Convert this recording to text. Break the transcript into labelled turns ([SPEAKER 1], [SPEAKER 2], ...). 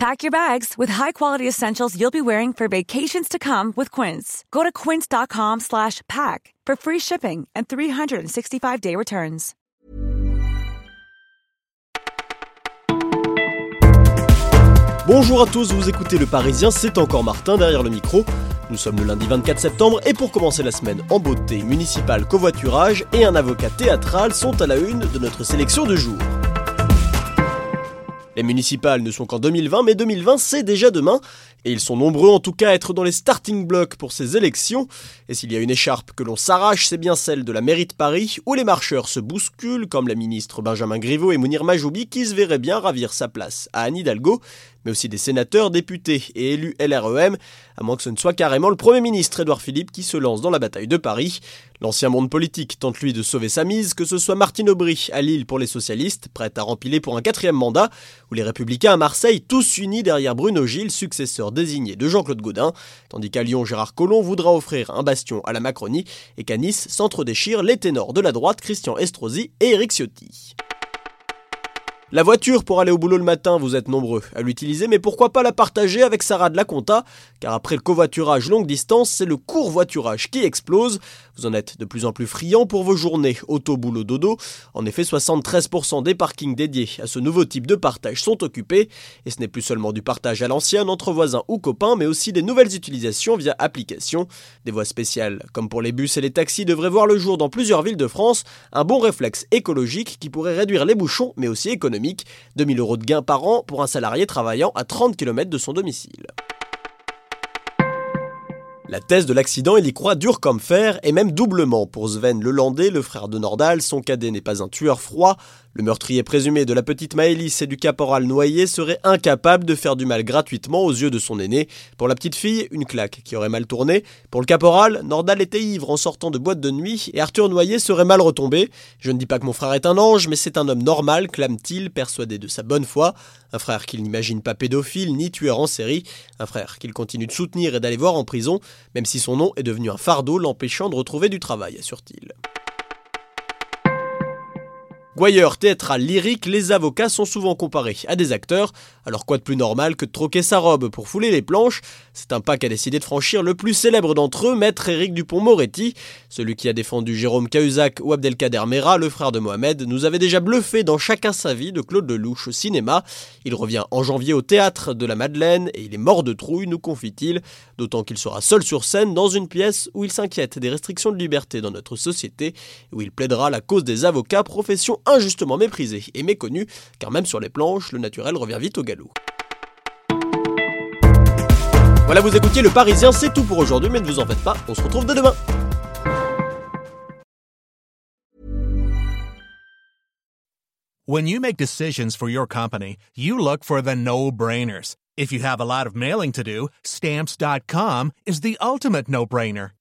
[SPEAKER 1] Pack your bags with high-quality essentials you'll be wearing for vacations to come with Quince. Go to quince.com slash pack for free shipping and 365-day returns.
[SPEAKER 2] Bonjour à tous, vous écoutez Le Parisien, c'est encore Martin derrière le micro. Nous sommes le lundi 24 septembre et pour commencer la semaine en beauté, municipal, covoiturage et un avocat théâtral sont à la une de notre sélection de jour. Les municipales ne sont qu'en 2020, mais 2020 c'est déjà demain, et ils sont nombreux en tout cas à être dans les starting blocks pour ces élections. Et s'il y a une écharpe que l'on s'arrache, c'est bien celle de la mairie de Paris, où les marcheurs se bousculent, comme la ministre Benjamin Griveaux et Mounir Majoubi, qui se verraient bien ravir sa place à Anne Hidalgo, mais aussi des sénateurs, députés et élus LREM, à moins que ce ne soit carrément le Premier ministre Édouard Philippe qui se lance dans la bataille de Paris. L'ancien monde politique tente lui de sauver sa mise, que ce soit Martine Aubry à Lille pour les socialistes, prête à rempiler pour un quatrième mandat, ou les républicains à Marseille, tous unis derrière Bruno Gilles, successeur désigné de Jean-Claude Gaudin, tandis qu'à Lyon, Gérard Collomb voudra offrir un bastion à la Macronie, et qu'à Nice s'entre-déchirent les ténors de la droite Christian Estrosi et Éric Ciotti. La voiture pour aller au boulot le matin, vous êtes nombreux à l'utiliser, mais pourquoi pas la partager avec Sarah de la Conta? Car après le covoiturage longue distance, c'est le court voiturage qui explose. Vous en êtes de plus en plus friand pour vos journées auto-boulot-dodo. En effet, 73% des parkings dédiés à ce nouveau type de partage sont occupés. Et ce n'est plus seulement du partage à l'ancien entre voisins ou copains, mais aussi des nouvelles utilisations via application. Des voies spéciales, comme pour les bus et les taxis, devraient voir le jour dans plusieurs villes de France. Un bon réflexe écologique qui pourrait réduire les bouchons, mais aussi économique 2000 euros de gain par an pour un salarié travaillant à 30 km de son domicile. La thèse de l'accident, il y croit dur comme fer, et même doublement pour Sven Lelandais, le frère de Nordal. Son cadet n'est pas un tueur froid. Le meurtrier présumé de la petite Maëlys et du caporal noyé serait incapable de faire du mal gratuitement aux yeux de son aîné. Pour la petite fille, une claque qui aurait mal tourné. Pour le caporal, Nordal était ivre en sortant de boîte de nuit et Arthur Noyer serait mal retombé. Je ne dis pas que mon frère est un ange, mais c'est un homme normal, clame-t-il, persuadé de sa bonne foi. Un frère qu'il n'imagine pas pédophile ni tueur en série. Un frère qu'il continue de soutenir et d'aller voir en prison même si son nom est devenu un fardeau l'empêchant de retrouver du travail, assure-t-il. Guayeur, théâtral, lyrique, les avocats sont souvent comparés à des acteurs, alors quoi de plus normal que de troquer sa robe pour fouler les planches? C'est un pas qu'a décidé de franchir le plus célèbre d'entre eux, maître Éric Dupont-Moretti, celui qui a défendu Jérôme Cahuzac ou Abdelkader Mera, le frère de Mohamed, nous avait déjà bluffé dans Chacun sa vie de Claude Lelouch au cinéma. Il revient en janvier au théâtre de la Madeleine et il est mort de trouille, nous confie-t-il, d'autant qu'il sera seul sur scène dans une pièce où il s'inquiète des restrictions de liberté dans notre société, où il plaidera la cause des avocats, profession injustement méprisé et méconnu, car même sur les planches, le naturel revient vite au galop. Voilà, vous écoutiez Le Parisien, c'est tout pour aujourd'hui, mais ne vous en faites pas, on se retrouve dès demain.
[SPEAKER 3] When you make decisions for your company, you look for the no-brainers. If you have a lot of mailing to do, stamps.com is the ultimate no-brainer.